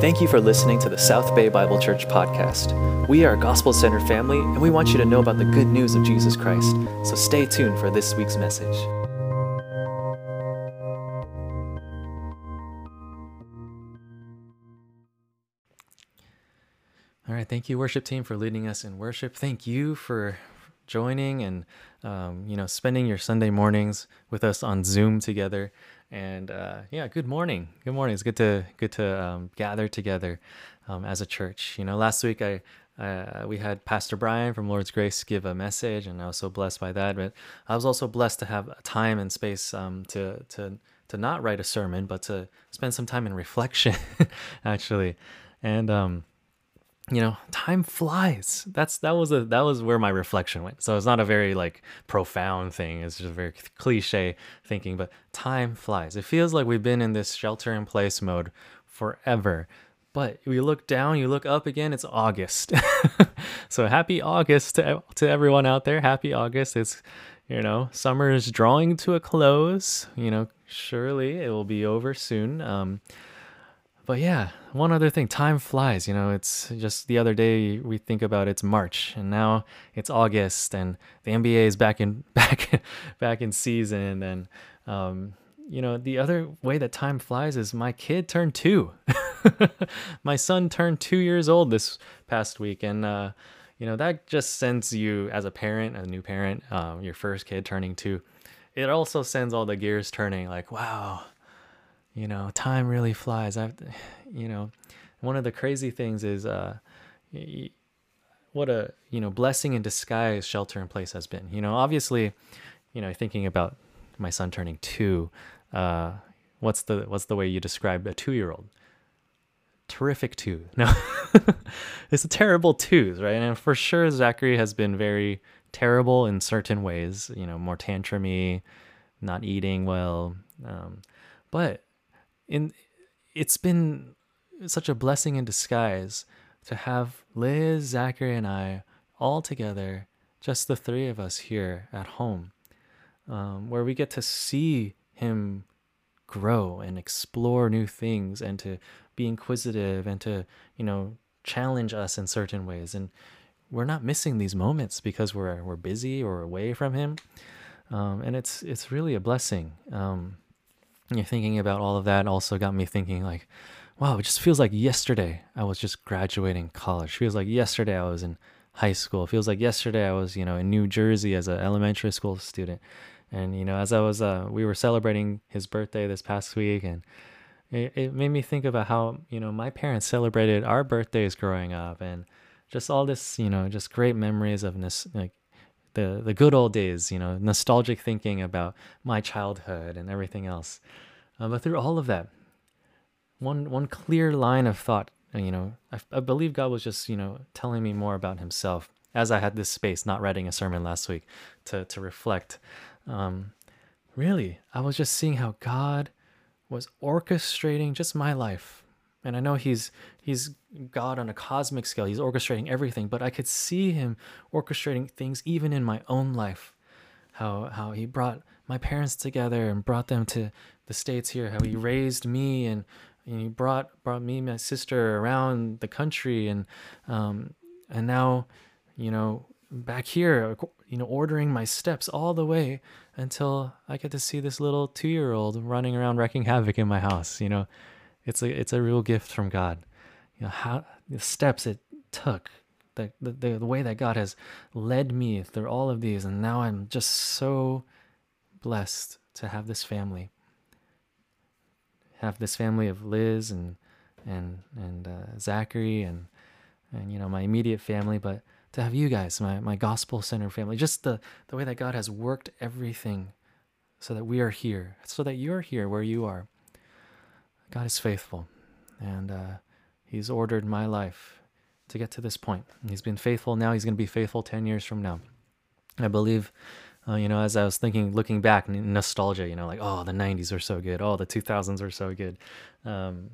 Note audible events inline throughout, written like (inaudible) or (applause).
Thank you for listening to the South Bay Bible Church podcast. We are a gospel centered family, and we want you to know about the good news of Jesus Christ. So stay tuned for this week's message. All right, thank you, worship team, for leading us in worship. Thank you for joining and um, you know spending your Sunday mornings with us on Zoom together. And uh, yeah, good morning. Good morning. It's good to good to um, gather together um, as a church. You know, last week I uh, we had Pastor Brian from Lord's Grace give a message, and I was so blessed by that. But I was also blessed to have time and space um, to to to not write a sermon, but to spend some time in reflection, (laughs) actually. And um, you know time flies. That's that was a that was where my reflection went. So it's not a very like profound thing. It's just very cliche thinking but time flies. It feels like we've been in this shelter in place mode forever. But you look down you look up again it's august. (laughs) So happy august to, to everyone out there. Happy august. It's you know summer is drawing to a close. You know surely it will be over soon. Um but yeah, one other thing, time flies. You know, it's just the other day we think about it's March and now it's August and the NBA is back in (laughs) back back in season and um, you know the other way that time flies is my kid turned two. (laughs) my son turned two years old this past week and uh, you know that just sends you as a parent, a new parent, um, your first kid turning two. It also sends all the gears turning. Like wow you know time really flies. I (sighs) you know one of the crazy things is uh what a you know blessing in disguise shelter in place has been. You know obviously you know thinking about my son turning two uh what's the what's the way you describe a two year old terrific two. (laughs) No. It's a terrible twos right? And for sure zachary has been very terrible in certain ways you know more tantrumy not eating well um, but in it's been such a blessing in disguise to have Liz, Zachary, and I all together, just the three of us here at home, um, where we get to see him grow and explore new things and to be inquisitive and to, you know, challenge us in certain ways. And we're not missing these moments because we're we're busy or away from him. Um, and it's it's really a blessing. Um, you're thinking about all of that also got me thinking like wow it just feels like yesterday i was just graduating college. It feels like yesterday i was in high school. It feels like yesterday i was you know in new jersey as an elementary school student. And you know as i was uh, we were celebrating his birthday this past week and it, it made me think about how you know my parents celebrated our birthdays growing up and just all this you know just great memories of this like the the good old days, you know, nostalgic thinking about my childhood and everything else. Uh, but through all of that, one one clear line of thought, uh, you know, I, I believe God was just you know telling me more about Himself as I had this space, not writing a sermon last week, to to reflect. Um, really, I was just seeing how God was orchestrating just my life and I know he's he's God on a cosmic scale. He's orchestrating everything, but I could see him orchestrating things even in my own life. How how he brought my parents together and brought them to the states here. How he raised me and, and he brought brought me and my sister around the country and um and now you know back here you know ordering my steps all the way until I get to see this little 2-year-old running around wrecking havoc in my house, you know it's a it's a real gift from God. You know how the steps it took, the the the way that God has led me through all of these, and now I'm just so blessed to have this family. Have this family of Liz and and and uh, Zachary and and you know my immediate family, but to have you guys, my my gospel center family, just the the way that God has worked everything so that we are here, so that you're here where you are. God is faithful, and uh, He's ordered my life to get to this point. He's been faithful now. He's going to be faithful 10 years from now. I believe, uh, you know, as I was thinking, looking back, nostalgia, you know, like, oh, the 90s were so good. Oh, the 2000s were so good. Um,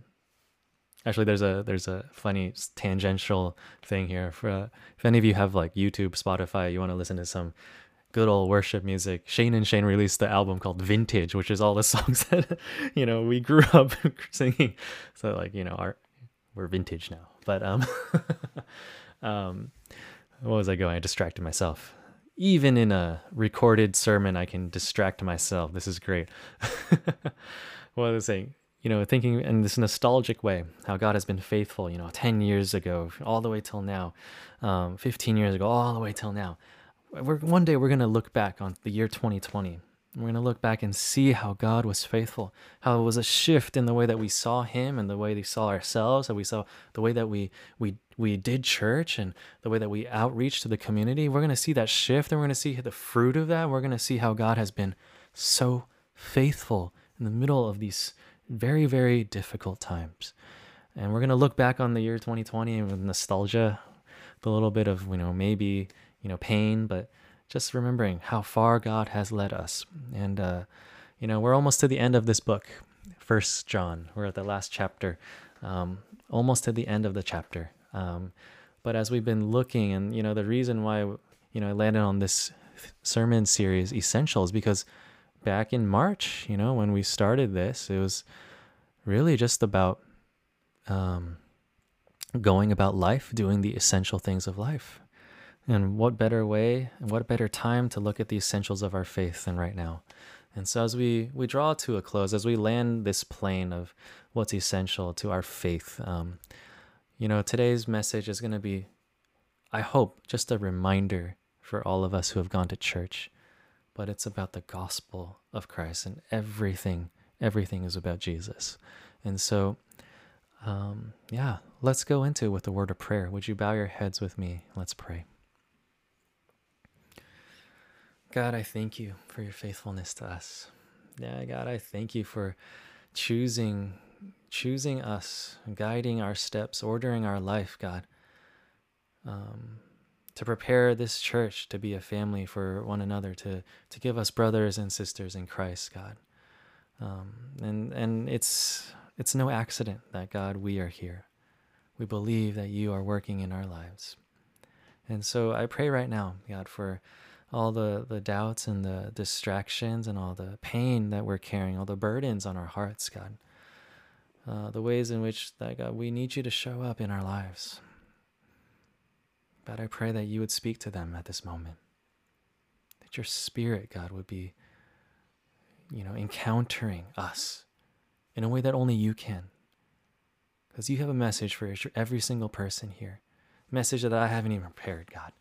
actually, there's a there's a funny tangential thing here. For uh, if any of you have like YouTube, Spotify, you want to listen to some good old worship music. Shane and Shane released the album called Vintage, which is all the (laughs) songs that you know we grew up (laughs) singing. So like you know our we're vintage now. But um, (laughs) um, what was I going? I distracted myself. Even in a recorded sermon, I can distract myself. This is great. what was I saying? You know, thinking in this nostalgic way, how God has been faithful, you know, 10 years ago, all the way till now, um, 15 years ago, all the way till now. We're, one day we're going to look back on the year 2020 we're going to look back and see how God was faithful, how it was a shift in the way that we saw Him and the way we saw ourselves, how we saw the way that we we we did church and the way that we outreach to the community. We're going to see that shift, and we're going to see the fruit of that. We're going to see how God has been so faithful in the middle of these very very difficult times, and we're going to look back on the year 2020 with nostalgia, a little bit of you know maybe you know pain, but just remembering how far God has led us. And, uh, you know, we're almost to the end of this book, First John. We're at the last chapter, um, almost to the end of the chapter. Um, but as we've been looking, and, you know, the reason why, you know, I landed on this sermon series, Essentials, because back in March, you know, when we started this, it was really just about um, going about life, doing the essential things of life. And what better way and what better time to look at the essentials of our faith than right now? And so, as we, we draw to a close, as we land this plane of what's essential to our faith, um, you know, today's message is going to be, I hope, just a reminder for all of us who have gone to church, but it's about the gospel of Christ and everything, everything is about Jesus. And so, um, yeah, let's go into it with a word of prayer. Would you bow your heads with me? Let's pray. God, I thank you for your faithfulness to us. Yeah, God, I thank you for choosing choosing us, guiding our steps, ordering our life, God. Um, to prepare this church to be a family for one another, to to give us brothers and sisters in Christ, God. Um, and and it's it's no accident that God we are here. We believe that you are working in our lives. And so I pray right now, God, for all the, the doubts and the distractions and all the pain that we're carrying, all the burdens on our hearts, God. Uh, the ways in which that God, we need you to show up in our lives. God, I pray that you would speak to them at this moment. That your spirit, God, would be, you know, encountering us in a way that only you can. Because you have a message for every single person here. A message that I haven't even prepared, God.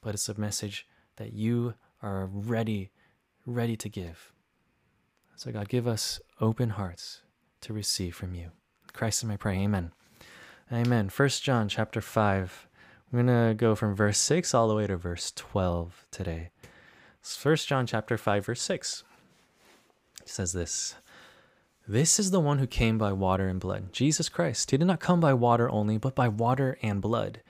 But it's a message that you are ready, ready to give. So, God, give us open hearts to receive from you. In Christ in my pray. Amen. Amen. First John chapter 5. We're going to go from verse 6 all the way to verse 12 today. First John chapter 5 verse 6. It says this. This is the one who came by water and blood, Jesus Christ. He did not come by water only, but by water and blood.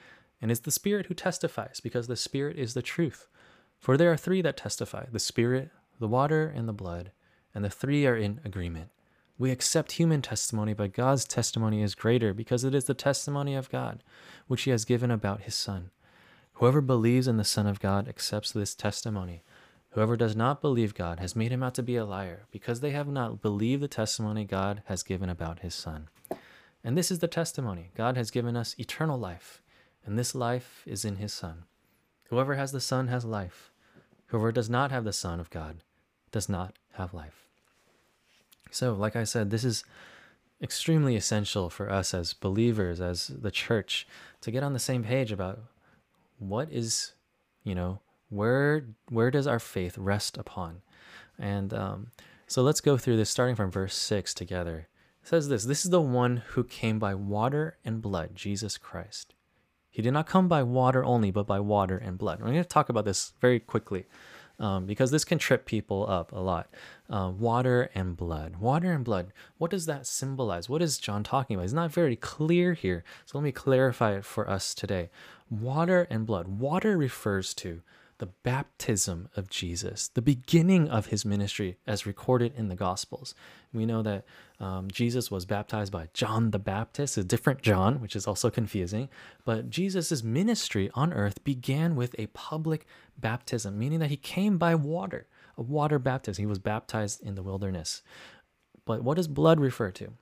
And it's the Spirit who testifies, because the Spirit is the truth. For there are three that testify the Spirit, the water, and the blood, and the three are in agreement. We accept human testimony, but God's testimony is greater because it is the testimony of God, which He has given about His Son. Whoever believes in the Son of God accepts this testimony. Whoever does not believe God has made him out to be a liar, because they have not believed the testimony God has given about His Son. And this is the testimony God has given us eternal life, and this life is in His Son. Whoever has the Son has life. Whoever does not have the Son of God does not have life. So, like I said, this is extremely essential for us as believers, as the church, to get on the same page about what is, you know, where where does our faith rest upon? And um, so let's go through this starting from verse six together. It says this: This is the one who came by water and blood, Jesus Christ. He did not come by water only, but by water and blood. We're going to talk about this very quickly um, because this can trip people up a lot. Uh, water and blood. Water and blood. What does that symbolize? What is John talking about? It's not very clear here. So let me clarify it for us today. Water and blood. Water refers to the baptism of Jesus, the beginning of his ministry as recorded in the Gospels. We know that um, Jesus was baptized by John the Baptist, a different John, which is also confusing. But Jesus' ministry on earth began with a public baptism, meaning that he came by water, a water baptism. He was baptized in the wilderness. But what does blood refer to?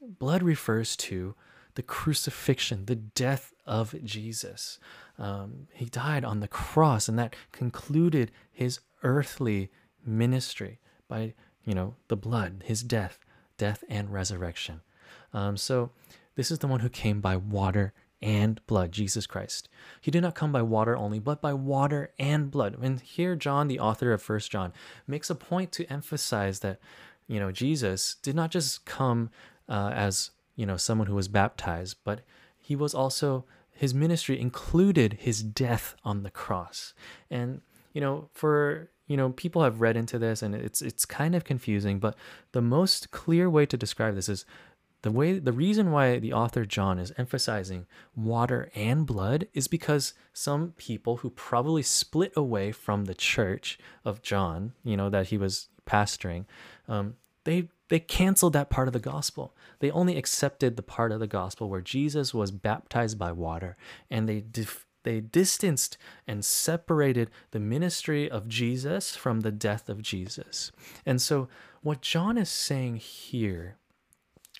Blood refers to the crucifixion, the death of Jesus. Um, he died on the cross, and that concluded his earthly ministry by you know the blood, his death, death and resurrection. Um, so this is the one who came by water and blood, Jesus Christ. He did not come by water only, but by water and blood. And here John, the author of First John, makes a point to emphasize that you know Jesus did not just come uh, as you know someone who was baptized, but he was also his ministry included his death on the cross. And you know, for you know, people have read into this and it's it's kind of confusing, but the most clear way to describe this is the way the reason why the author John is emphasizing water and blood is because some people who probably split away from the church of John, you know, that he was pastoring, um, they they canceled that part of the gospel. They only accepted the part of the gospel where Jesus was baptized by water, and they dif- they distanced and separated the ministry of Jesus from the death of Jesus. And so, what John is saying here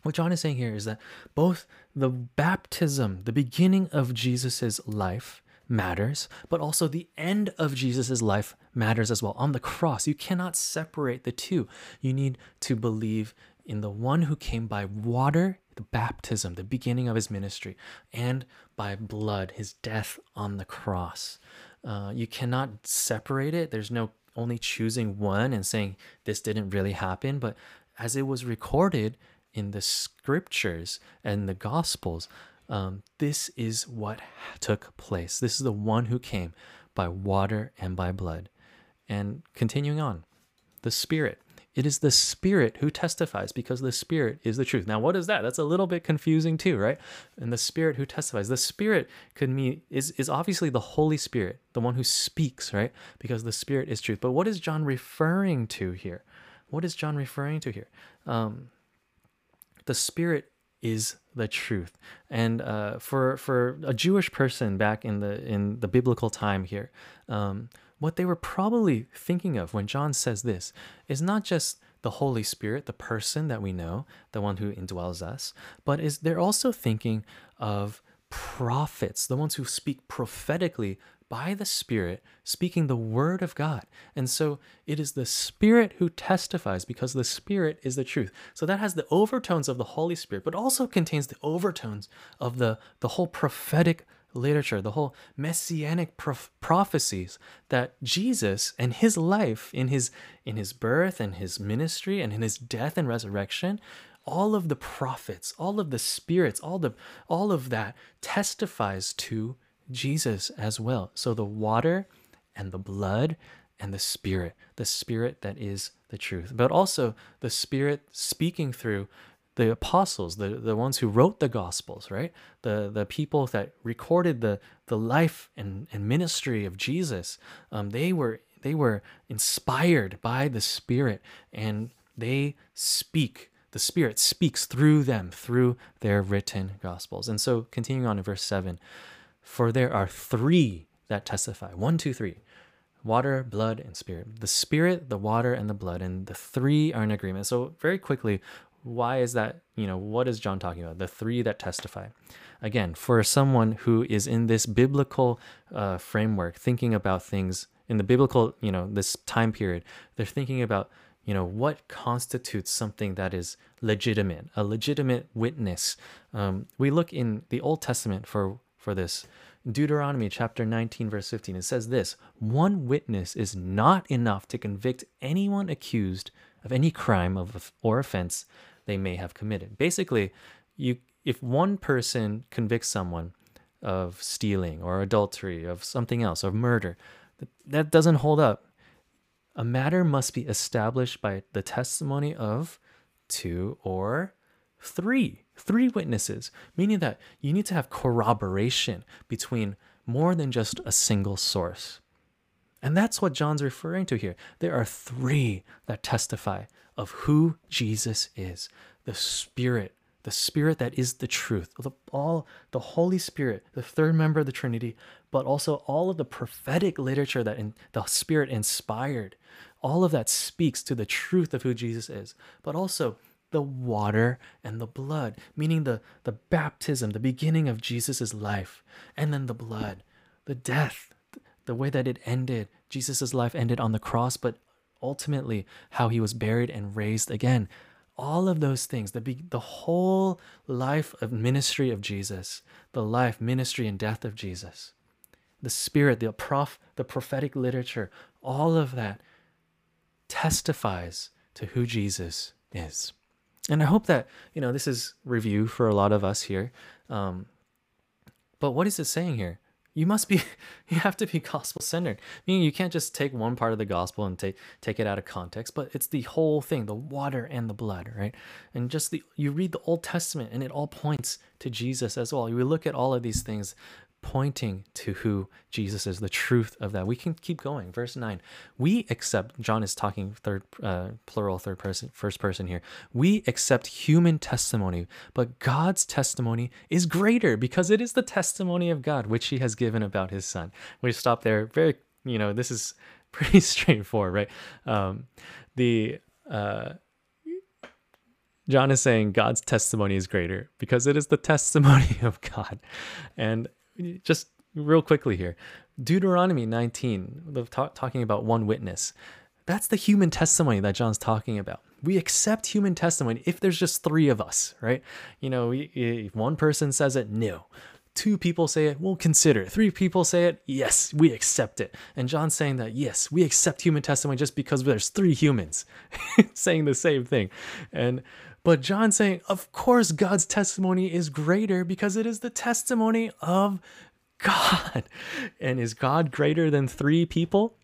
what John is saying here is that both the baptism, the beginning of Jesus's life, matters, but also the end of Jesus's life matters as well. On the cross, you cannot separate the two. You need to believe in the one who came by water, the baptism, the beginning of his ministry, and by blood, his death on the cross. Uh, you cannot separate it. There's no only choosing one and saying this didn't really happen, but as it was recorded, in the scriptures and the gospels, um, this is what took place. This is the one who came by water and by blood. And continuing on, the Spirit. It is the Spirit who testifies because the Spirit is the truth. Now, what is that? That's a little bit confusing too, right? And the Spirit who testifies. The Spirit could mean is, is obviously the Holy Spirit, the one who speaks, right? Because the Spirit is truth. But what is John referring to here? What is John referring to here? Um, the spirit is the truth. And uh, for for a jewish person back in the in the biblical time here um, what they were probably thinking of when john says this is not just the holy spirit the person that we know the one who indwells us but is they're also thinking of prophets the ones who speak prophetically by the Spirit, speaking the Word of God. And so it is the Spirit who testifies because the Spirit is the truth. So that has the overtones of the Holy Spirit, but also contains the overtones of the, the whole prophetic literature, the whole messianic prof- prophecies that Jesus and his life in his in his birth and his ministry and in his death and resurrection all of the prophets all of the spirits all the all of that testifies to Jesus as well. So the water and the blood and the spirit, the spirit that is the truth, but also the spirit speaking through the apostles, the, the ones who wrote the gospels, right? The the people that recorded the the life and, and ministry of Jesus. Um, they were they were inspired by the Spirit and they speak. The Spirit speaks through them, through their written gospels. And so continuing on in verse 7, for there are three that testify one, two, three water, blood, and spirit. The spirit, the water, and the blood, and the three are in agreement. So, very quickly, why is that? You know, what is John talking about? The three that testify. Again, for someone who is in this biblical uh, framework, thinking about things in the biblical, you know, this time period, they're thinking about, you know, what constitutes something that is legitimate, a legitimate witness. Um, we look in the Old Testament for for this. Deuteronomy chapter 19, verse 15, it says this One witness is not enough to convict anyone accused of any crime of, or offense they may have committed. Basically, you if one person convicts someone of stealing or adultery, of something else, of murder, that doesn't hold up. A matter must be established by the testimony of two or three three witnesses, meaning that you need to have corroboration between more than just a single source. And that's what John's referring to here. There are three that testify of who Jesus is the Spirit, the Spirit that is the truth, the, all the Holy Spirit, the third member of the Trinity, but also all of the prophetic literature that in, the Spirit inspired. All of that speaks to the truth of who Jesus is, but also the water and the blood, meaning the, the baptism, the beginning of Jesus' life, and then the blood, the death, the way that it ended. Jesus' life ended on the cross, but ultimately how he was buried and raised again. All of those things, the, the whole life of ministry of Jesus, the life, ministry, and death of Jesus, the spirit, the prof, the prophetic literature, all of that testifies to who Jesus is. And I hope that, you know, this is review for a lot of us here. Um, but what is it saying here? You must be, (laughs) you have to be gospel centered. Meaning you can't just take one part of the gospel and take take it out of context, but it's the whole thing, the water and the blood, right? And just the you read the Old Testament and it all points to Jesus as well. You look at all of these things pointing to who Jesus is, the truth of that. We can keep going. Verse 9. We accept, John is talking third, uh, plural, third person, first person here. We accept human testimony, but God's testimony is greater because it is the testimony of God, which he has given about his son. We stop there. Very, you know, this is (laughs) pretty straightforward, right? Um, the, uh, John is saying God's testimony is greater because it is the (laughs) testimony of God. And just real quickly here Deuteronomy 19, talk, talking about one witness. That's the human testimony that John's talking about. We accept human testimony if there's just three of us, right? You know, if one person says it, no. Two people say it, we'll consider. Three people say it, yes, we accept it. And John's saying that, yes, we accept human testimony just because there's three humans (laughs) saying the same thing. And but John saying, of course, God's testimony is greater because it is the testimony of God. (laughs) And is God greater than three people?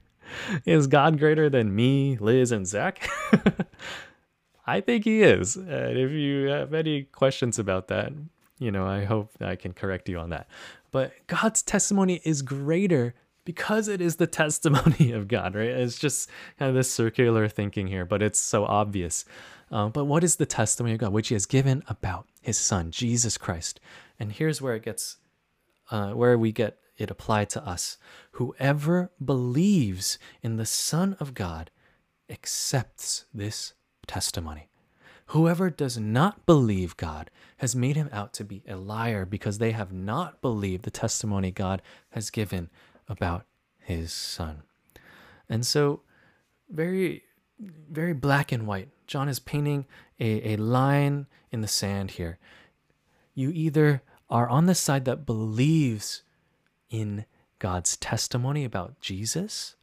(laughs) is God greater than me, Liz, and Zach? I think he is. And if you have any questions about that, you know, I hope I can correct you on that. But God's testimony is greater because it is the (laughs) testimony of God, right? It's just kind of this circular thinking here, but it's so obvious. Uh, but what is the testimony of God, which He has given about His Son, Jesus Christ? And here's where it gets, uh, where we get it applied to us. Whoever believes in the Son of God accepts this testimony. Whoever does not believe God has made him out to be a liar because they have not believed the testimony God has given about his son. And so, very, very black and white. John is painting a, a line in the sand here. You either are on the side that believes in God's testimony about Jesus,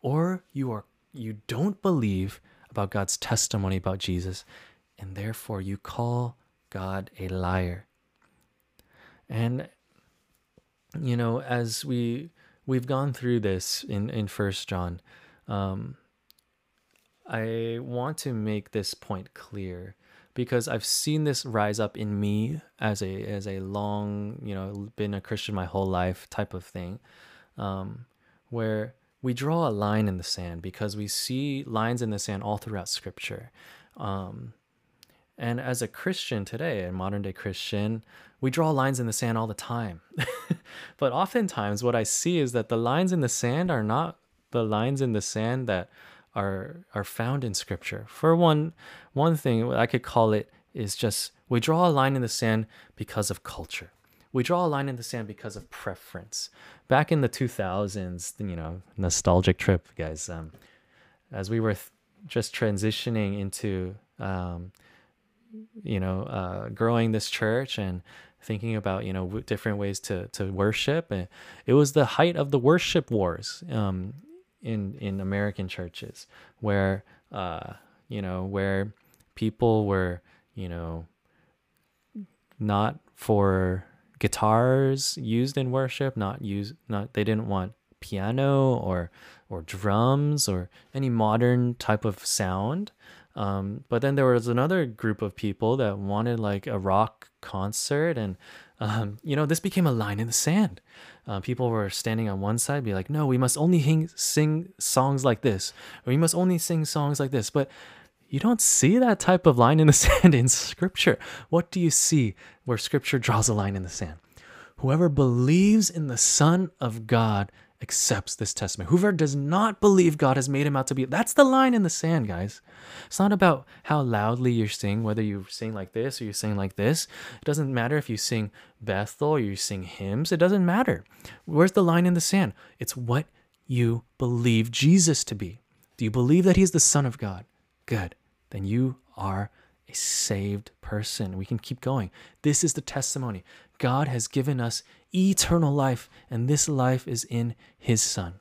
or you are you don't believe about God's testimony about Jesus, and therefore you call God a liar. And you know, as we we've gone through this in in First John. Um, I want to make this point clear because I've seen this rise up in me as a as a long, you know, been a Christian my whole life type of thing, um, where we draw a line in the sand because we see lines in the sand all throughout Scripture. Um, and as a Christian today, a modern day Christian, we draw lines in the sand all the time. (laughs) but oftentimes, what I see is that the lines in the sand are not the lines in the sand that are are found in Scripture. For one, one thing I could call it is just we draw a line in the sand because of culture. We draw a line in the sand because of preference. Back in the 2000s, you know, nostalgic trip, guys. Um, as we were th- just transitioning into um, you know, uh, growing this church and thinking about you know different ways to to worship. And it was the height of the worship wars um, in in American churches, where uh, you know where people were you know not for guitars used in worship, not use not they didn't want piano or or drums or any modern type of sound. Um, but then there was another group of people that wanted like a rock concert, and um, you know, this became a line in the sand. Uh, people were standing on one side, be like, "No, we must only hing- sing songs like this, or we must only sing songs like this." But you don't see that type of line in the (laughs) sand in Scripture. What do you see where Scripture draws a line in the sand? Whoever believes in the Son of God accepts this testimony, whoever does not believe God has made him out to be, that's the line in the sand, guys. It's not about how loudly you sing, whether you sing like this or you sing like this. It doesn't matter if you sing Bethel or you sing hymns. It doesn't matter. Where's the line in the sand? It's what you believe Jesus to be. Do you believe that he's the Son of God? Good. Then you are a saved person. We can keep going. This is the testimony. God has given us eternal life, and this life is in his Son.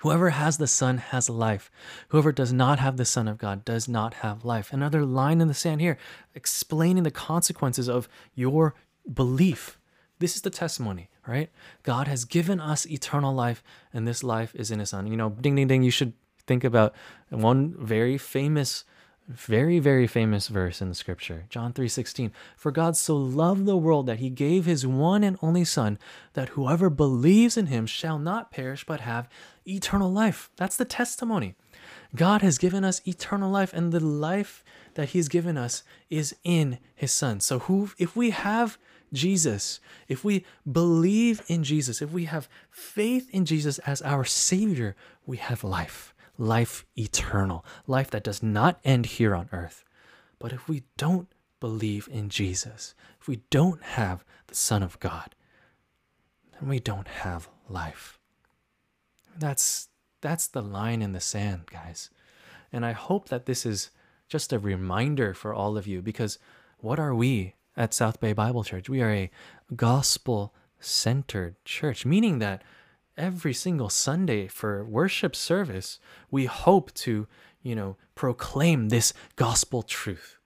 Whoever has the Son has life. Whoever does not have the Son of God does not have life. Another line in the sand here, explaining the consequences of your belief. This is the testimony, right? God has given us eternal life, and this life is in His Son. You know, ding, ding, ding. You should think about one very famous very very famous verse in the scripture john 3:16 for god so loved the world that he gave his one and only son that whoever believes in him shall not perish but have eternal life. That's the testimony. God has given us eternal life and the life that he's given us is in his son. So who if we have Jesus, if we believe in Jesus, if we have faith in Jesus as our Savior, we have life life eternal, life that does not end here on earth. But if we don't believe in Jesus, if we don't have the Son of God, then we don't have life. That's that's the line in the sand, guys. And I hope that this is just a reminder for all of you because what are we at South Bay Bible Church? We are a gospel centered church, meaning that every single Sunday for worship service, we hope to, you know, proclaim this gospel truth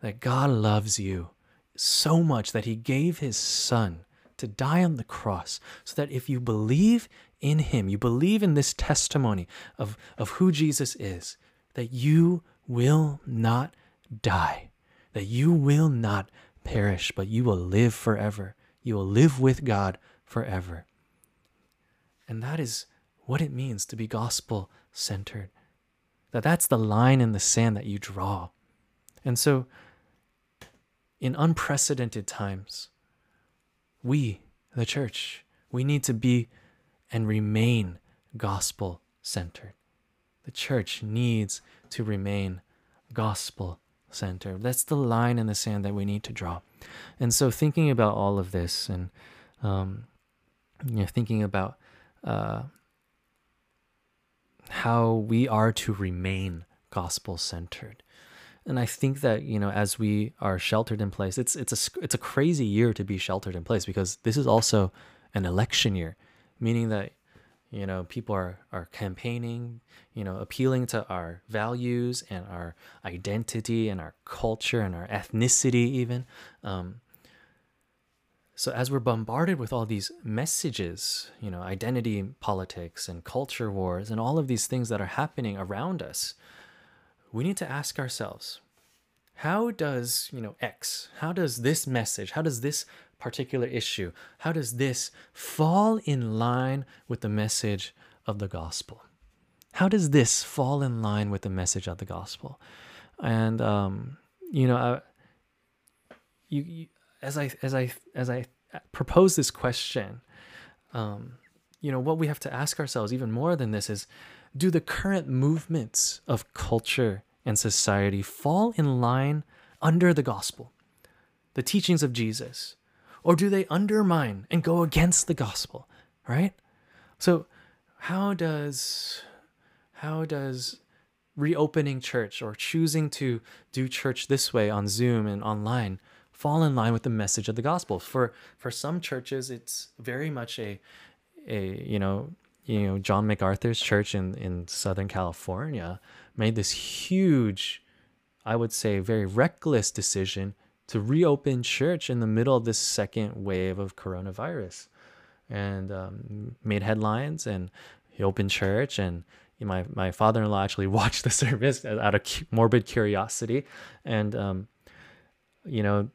that God loves you so much that he gave his son to die on the cross so that if you believe in him, you believe in this testimony of, of who Jesus is, that you will not die, that you will not perish, but you will live forever. You will live with God forever. And that is what it means to be gospel centered. That that's the line in the sand that you draw. And so in unprecedented times, we, the church, we need to be and remain gospel centered. The church needs to remain gospel centered. That's the line in the sand that we need to draw. And so, thinking about all of this and um, you know, thinking about uh, how we are to remain gospel centered. And I think that you know, as we are sheltered in place, it's it's a it's a crazy year to be sheltered in place because this is also an election year, meaning that you know people are are campaigning, you know, appealing to our values and our identity and our culture and our ethnicity even. Um, so as we're bombarded with all these messages, you know, identity politics and culture wars and all of these things that are happening around us, we need to ask ourselves, how does, you know, X, how does this message, how does this particular issue, how does this fall in line with the message of the gospel? How does this fall in line with the message of the gospel? And um, you know, I, you, you as I as I as I propose this question, um, you know, what we have to ask ourselves even more than this is, do the current movements of culture and society fall in line under the gospel, the teachings of Jesus, or do they undermine and go against the gospel? Right. So, how does how does reopening church or choosing to do church this way on Zoom and online fall in line with the message of the gospel. For for some churches, it's very much a a you know you know John MacArthur's church in in Southern California made this huge, I would say, very reckless decision to reopen church in the middle of this second wave of coronavirus, and um, made headlines. And he opened church and my my father-in-law actually (laughs) watched the service out of morbid curiosity and um, you know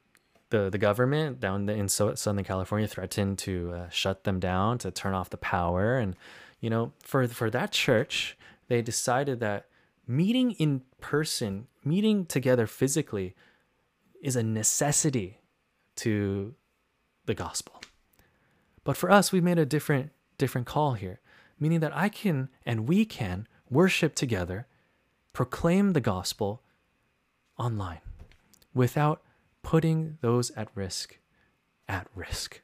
the the government down in Southern California threatened to uh, shut them down, to turn off the power, and you know, for for that church, they decided that meeting in person, meeting together physically, is a necessity to the gospel. But for us, we've made a different different call here, meaning that I can and we can worship together, proclaim the gospel online without putting those at risk at risk.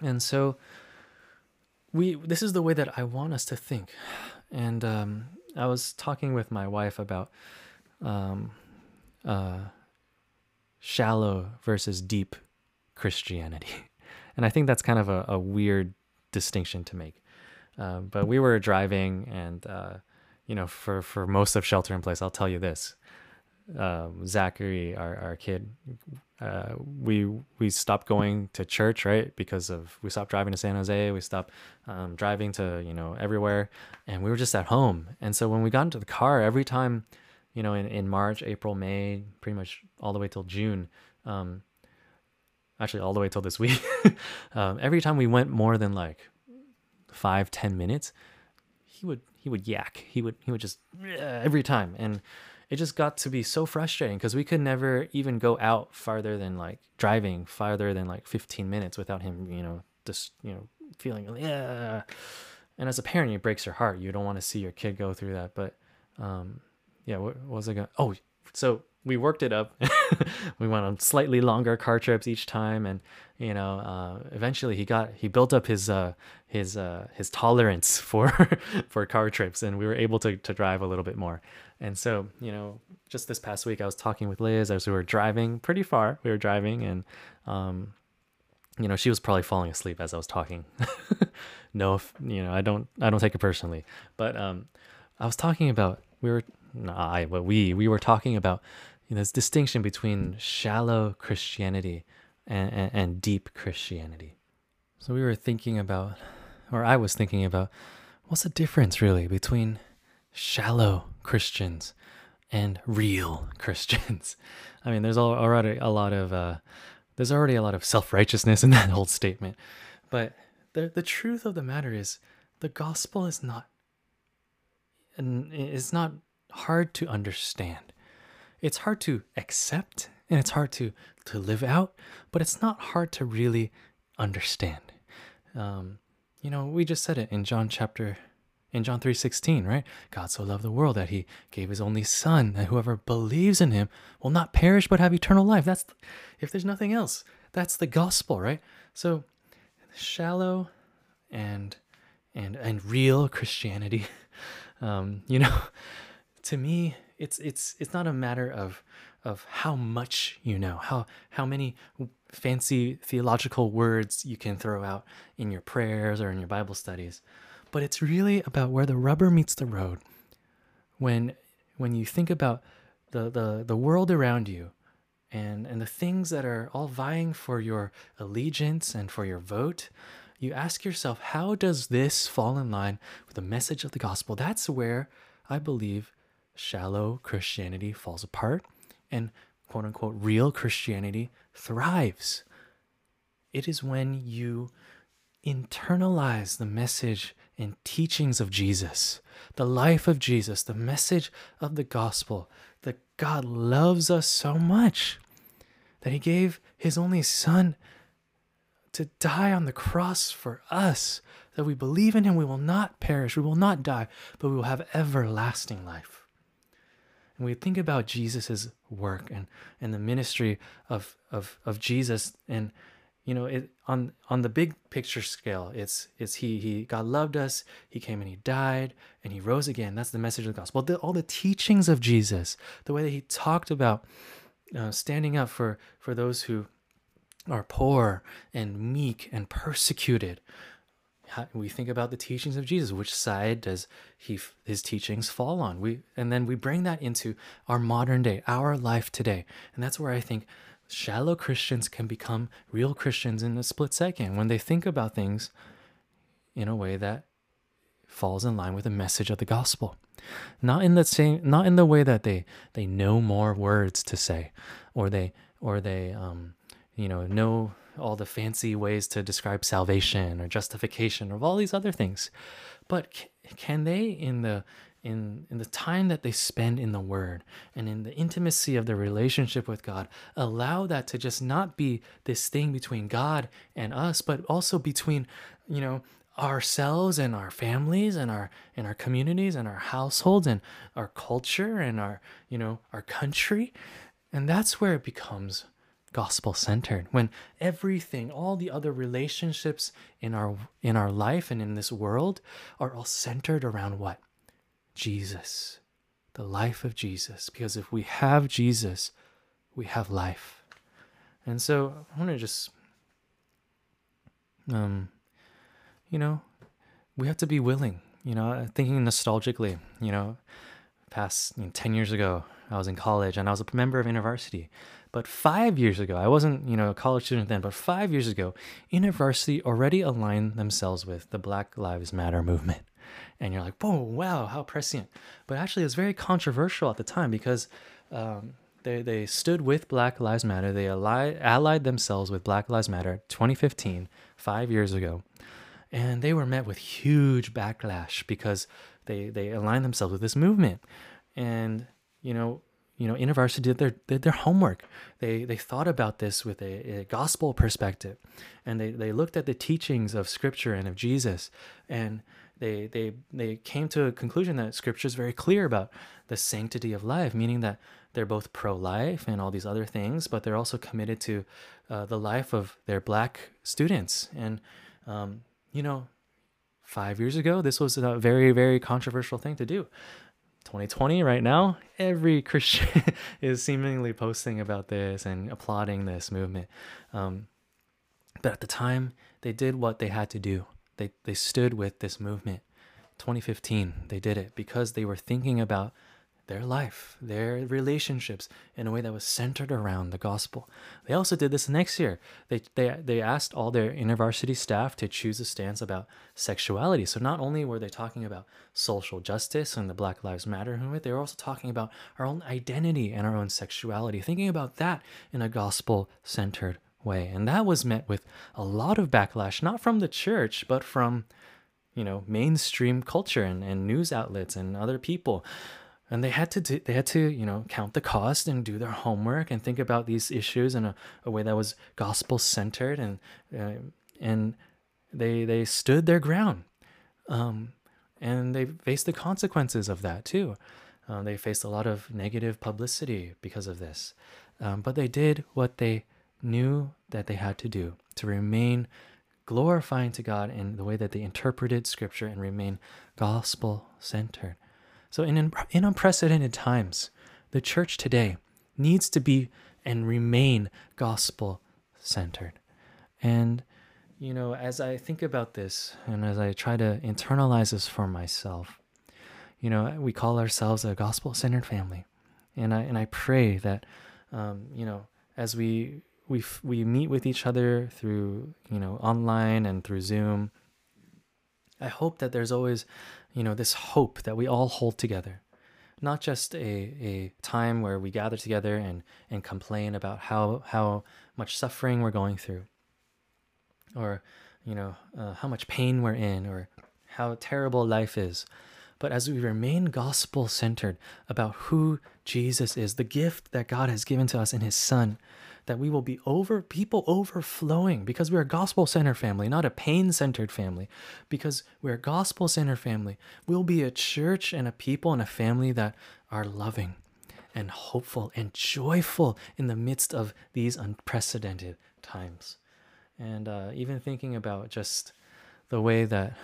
And so we this is the way that I want us to think. And um, I was talking with my wife about um, uh, shallow versus deep Christianity. (laughs) And I think that's kind of a, a weird distinction to make. Uh, but we were driving, and uh, you know, for for most of shelter in place, I'll tell you this: um, Zachary, our our kid, uh, we we stopped going to church, right? Because of we stopped driving to San Jose, we stopped um, driving to you know everywhere, and we were just at home. And so when we got into the car, every time, you know, in in March, April, May, pretty much all the way till June. Um, actually all the way till this week (laughs) um, every time we went more than like five ten minutes he would he would yak he would he would just every time and it just got to be so frustrating because we could never even go out farther than like driving farther than like 15 minutes without him you know just you know feeling yeah. And as a parent it breaks your heart. You don't want to see your kid go through that but um yeah what, what was i going oh so we worked it up. (laughs) we went on slightly longer car trips each time, and you know, uh, eventually he got he built up his uh, his uh, his tolerance (laughs) for for car trips, and we were able to to drive a little bit more. And so, you know, just this past week, I was talking with Liz as we were driving pretty far. We were driving, and um, you know, she was probably falling asleep as I was talking. (laughs) no, if, you know, I don't I don't take it personally, but um, I was talking about we were not I, but we we were talking about you know, this distinction between shallow Christianity and, and, and deep Christianity. So we were thinking about, or I was thinking about, what's the difference really between shallow Christians and real (laughs) Christians? (laughs) I mean, there's already a lot of uh, there's already a lot of self righteousness in that (laughs) whole statement, but the the truth of the matter is, the gospel is not, and it's not hard to understand it's hard to accept and it's hard to to live out, but it's not hard to really understand. Um, you know, we just said it in John chapter in John 3:16, right? God so loved the world that he gave his only son that whoever believes in him will not perish but have eternal life. That's if there's nothing else, that's the gospel, right? So shallow and and and real Christianity (laughs) um, you know, (laughs) to me it's it's it's not a matter of of how much you know, how how many fancy theological words you can throw out in your prayers or in your Bible studies, but it's really about where the rubber meets the road. When when you think about the the, the world around you and and the things that are all vying for your allegiance and for your vote, you ask yourself, how does this fall in line with the message of the gospel? That's where I believe shallow Christianity falls apart and quote unquote real Christianity thrives. It is when you internalize the message and teachings of Jesus, the life of Jesus, the message of the gospel that God loves us so much that he gave his only son to die on the cross for us, that we believe in him, we will not perish, we will not die, but we will have everlasting life and we think about Jesus's work and, and the ministry of, of, of Jesus. And you know it on on the big picture scale it's it's he he God loved us he came and he died and he rose again. That's the message of the gospel. The, all the teachings of Jesus the way that he talked about uh, standing up for for those who are poor and meek and persecuted we think about the teachings of Jesus. Which side does he his teachings fall on? We and then we bring that into our modern day, our life today, and that's where I think shallow Christians can become real Christians in a split second when they think about things in a way that falls in line with the message of the gospel. Not in the same, not in the way that they they know more words to say, or they or they um you know know all the fancy ways to describe salvation or justification or all these other things. But can they in the in in the time that they spend in the word and in the intimacy of their relationship with God allow that to just not be this thing between God and us but also between you know ourselves and our families and our in our communities and our households and our culture and our you know our country and that's where it becomes gospel centered when everything all the other relationships in our in our life and in this world are all centered around what? Jesus. The life of Jesus. Because if we have Jesus we have life. And so I want to just um you know, we have to be willing, you know, thinking nostalgically, you know, past you know, 10 years ago, I was in college and I was a member of InterVarsity. But five years ago, I wasn't, you know, a college student then, but five years ago, InterVarsity already aligned themselves with the Black Lives Matter movement. And you're like, whoa, wow, how prescient. But actually, it was very controversial at the time because um, they, they stood with Black Lives Matter. They allied, allied themselves with Black Lives Matter 2015, five years ago and they were met with huge backlash because they they aligned themselves with this movement and you know you know InterVarsity did their did their homework. They they thought about this with a, a, gospel perspective. And they they looked at the teachings of scripture and of jesus. And they they they came to a conclusion that scripture is very clear about the sanctity of life meaning that they're both pro-life and all these other things but they're also committed to uh, the life of their black students. And um, you know, five years ago, this was a very, very controversial thing to do. 2020, right now, every Christian (laughs) is seemingly posting about this and applauding this movement. Um, but at the time, they did what they had to do. They, they stood with this movement. 2015, they did it because they were thinking about their life, their relationships in a way that was centered around the gospel. They also did this next year. They, they, they asked all their InterVarsity staff to choose a stance about sexuality. So not only were they talking about social justice and the Black Lives Matter movement, they were also talking about our own identity and our own sexuality, thinking about that in a gospel centered way. And that was met with a lot of backlash, not from the church, but from you know mainstream culture and, and news outlets and other people and they had to do, they had to you know count the cost and do their homework and think about these issues in a, a way that was gospel centered and uh, and they they stood their ground. Um, and they faced the consequences of that too. Uh, they faced a lot of negative publicity because of this. Um, but they did what they knew that they had to do to remain glorifying to god in the way that they interpreted scripture and remain gospel centered so, in, in unprecedented times, the church today needs to be and remain gospel centered. And, you know, as I think about this and as I try to internalize this for myself, you know, we call ourselves a gospel centered family. And I, and I pray that, um, you know, as we, we, we meet with each other through, you know, online and through Zoom, I hope that there's always you know, this hope that we all hold together. Not just a, a time where we gather together and, and complain about how, how much suffering we're going through, or, you know, uh, how much pain we're in, or how terrible life is. But as we remain gospel centered about who Jesus is, the gift that God has given to us in His Son, that we will be over people overflowing because we're a gospel centered family, not a pain centered family. Because we're a gospel centered family, we'll be a church and a people and a family that are loving and hopeful and joyful in the midst of these unprecedented times. And uh, even thinking about just the way that,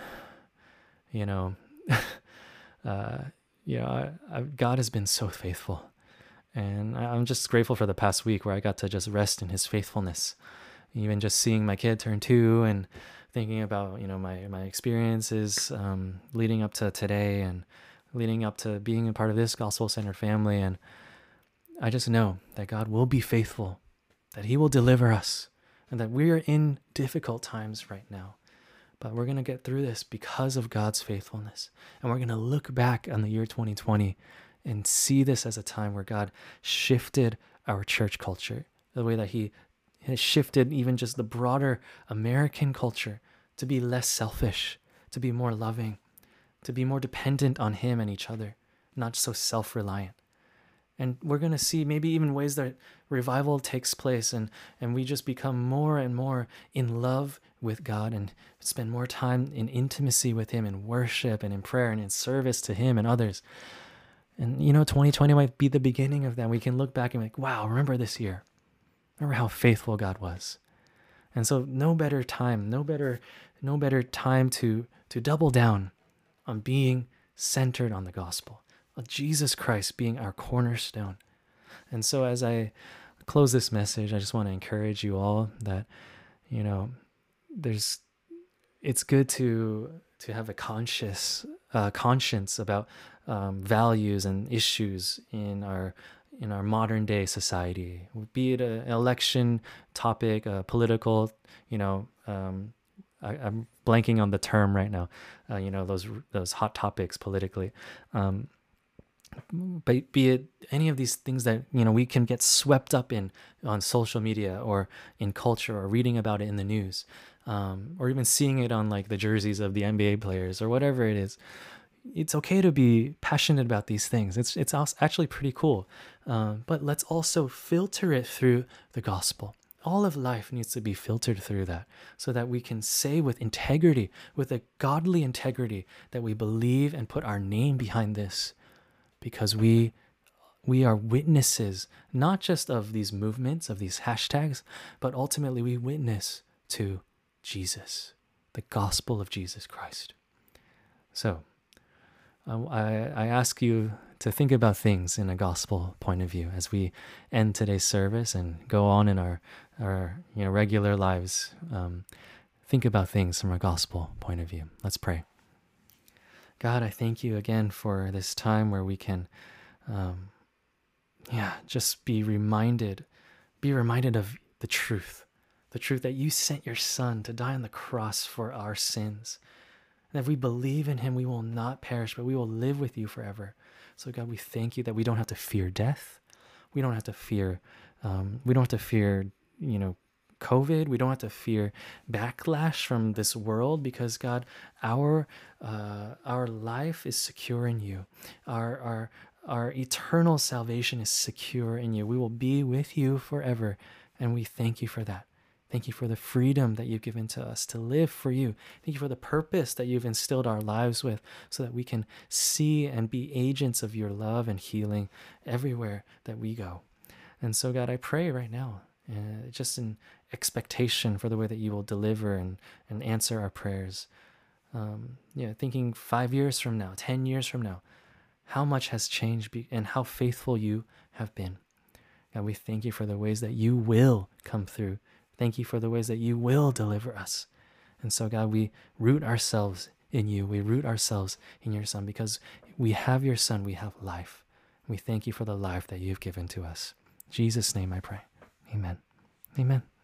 you know, (laughs) uh, you know, I, I, God has been so faithful and I'm just grateful for the past week where I got to just rest in his faithfulness. Even just seeing my kid turn two and thinking about, you know, my, my experiences um, leading up to today and leading up to being a part of this gospel centered family. And I just know that God will be faithful, that he will deliver us, and that we are in difficult times right now. But we're going to get through this because of God's faithfulness. And we're going to look back on the year 2020 and see this as a time where God shifted our church culture, the way that He has shifted even just the broader American culture to be less selfish, to be more loving, to be more dependent on Him and each other, not so self reliant. and we're going to see maybe even ways that revival takes place and and we just become more and more in love with God and spend more time in intimacy with him in worship and in prayer and in service to him and others and you know 2020 might be the beginning of that. We can look back and be like wow remember this year? Remember how faithful God was. And so no better time no better no better time to to double down on being centered on the gospel Jesus Christ being our cornerstone. And so as I close this message, I just want to encourage you all that, you know, there's it's good to to have a conscious uh, conscience about um, values and issues in our in our modern day society, be it an election topic, a political, you know, um, I, am blanking on the term right now, uh, you know, those those hot topics politically. Um, but be it any of these things that you know we can get swept up in on social media or in culture or reading about it in the news um, or even seeing it on like the jerseys of the NBA players or whatever it is it's okay to be passionate about these things. It's it's actually pretty cool. Um, but let's also filter it through the gospel. All of life needs to be filtered through that so that we can say with integrity with a godly integrity that we believe and put our name behind this. Because we we are witnesses not just of these movements of these hashtags but ultimately we witness to jesus the gospel of jesus christ. So I, I ask you to think about things in a gospel point of view as we end today's service and go on in our, our you know, regular lives. Um, think about things from a gospel point of view. Let's pray. God, I thank you again for this time where we can, um, yeah, just be reminded, be reminded of the truth, the truth that you sent your son to die on the cross for our sins. And if we believe in him, we will not perish, but we will live with you forever. So, God, we thank you that we don't have to fear death. We don't have to fear, um, we don't have to fear, you know, COVID. We don't have to fear backlash from this world because God, our uh, our life is secure in you. Our our our eternal salvation is secure in you. We will be with you forever, and we thank you for that. Thank you for the freedom that you've given to us to live for you. Thank you for the purpose that you've instilled our lives with so that we can see and be agents of your love and healing everywhere that we go. And so, God, I pray right now, uh, just in expectation for the way that you will deliver and, and answer our prayers. Um, yeah, thinking five years from now, 10 years from now, how much has changed be- and how faithful you have been. God, we thank you for the ways that you will come through. Thank you for the ways that you will deliver us. And so, God, we root ourselves in you. We root ourselves in your Son because we have your Son, we have life. We thank you for the life that you've given to us. In Jesus' name I pray. Amen. Amen.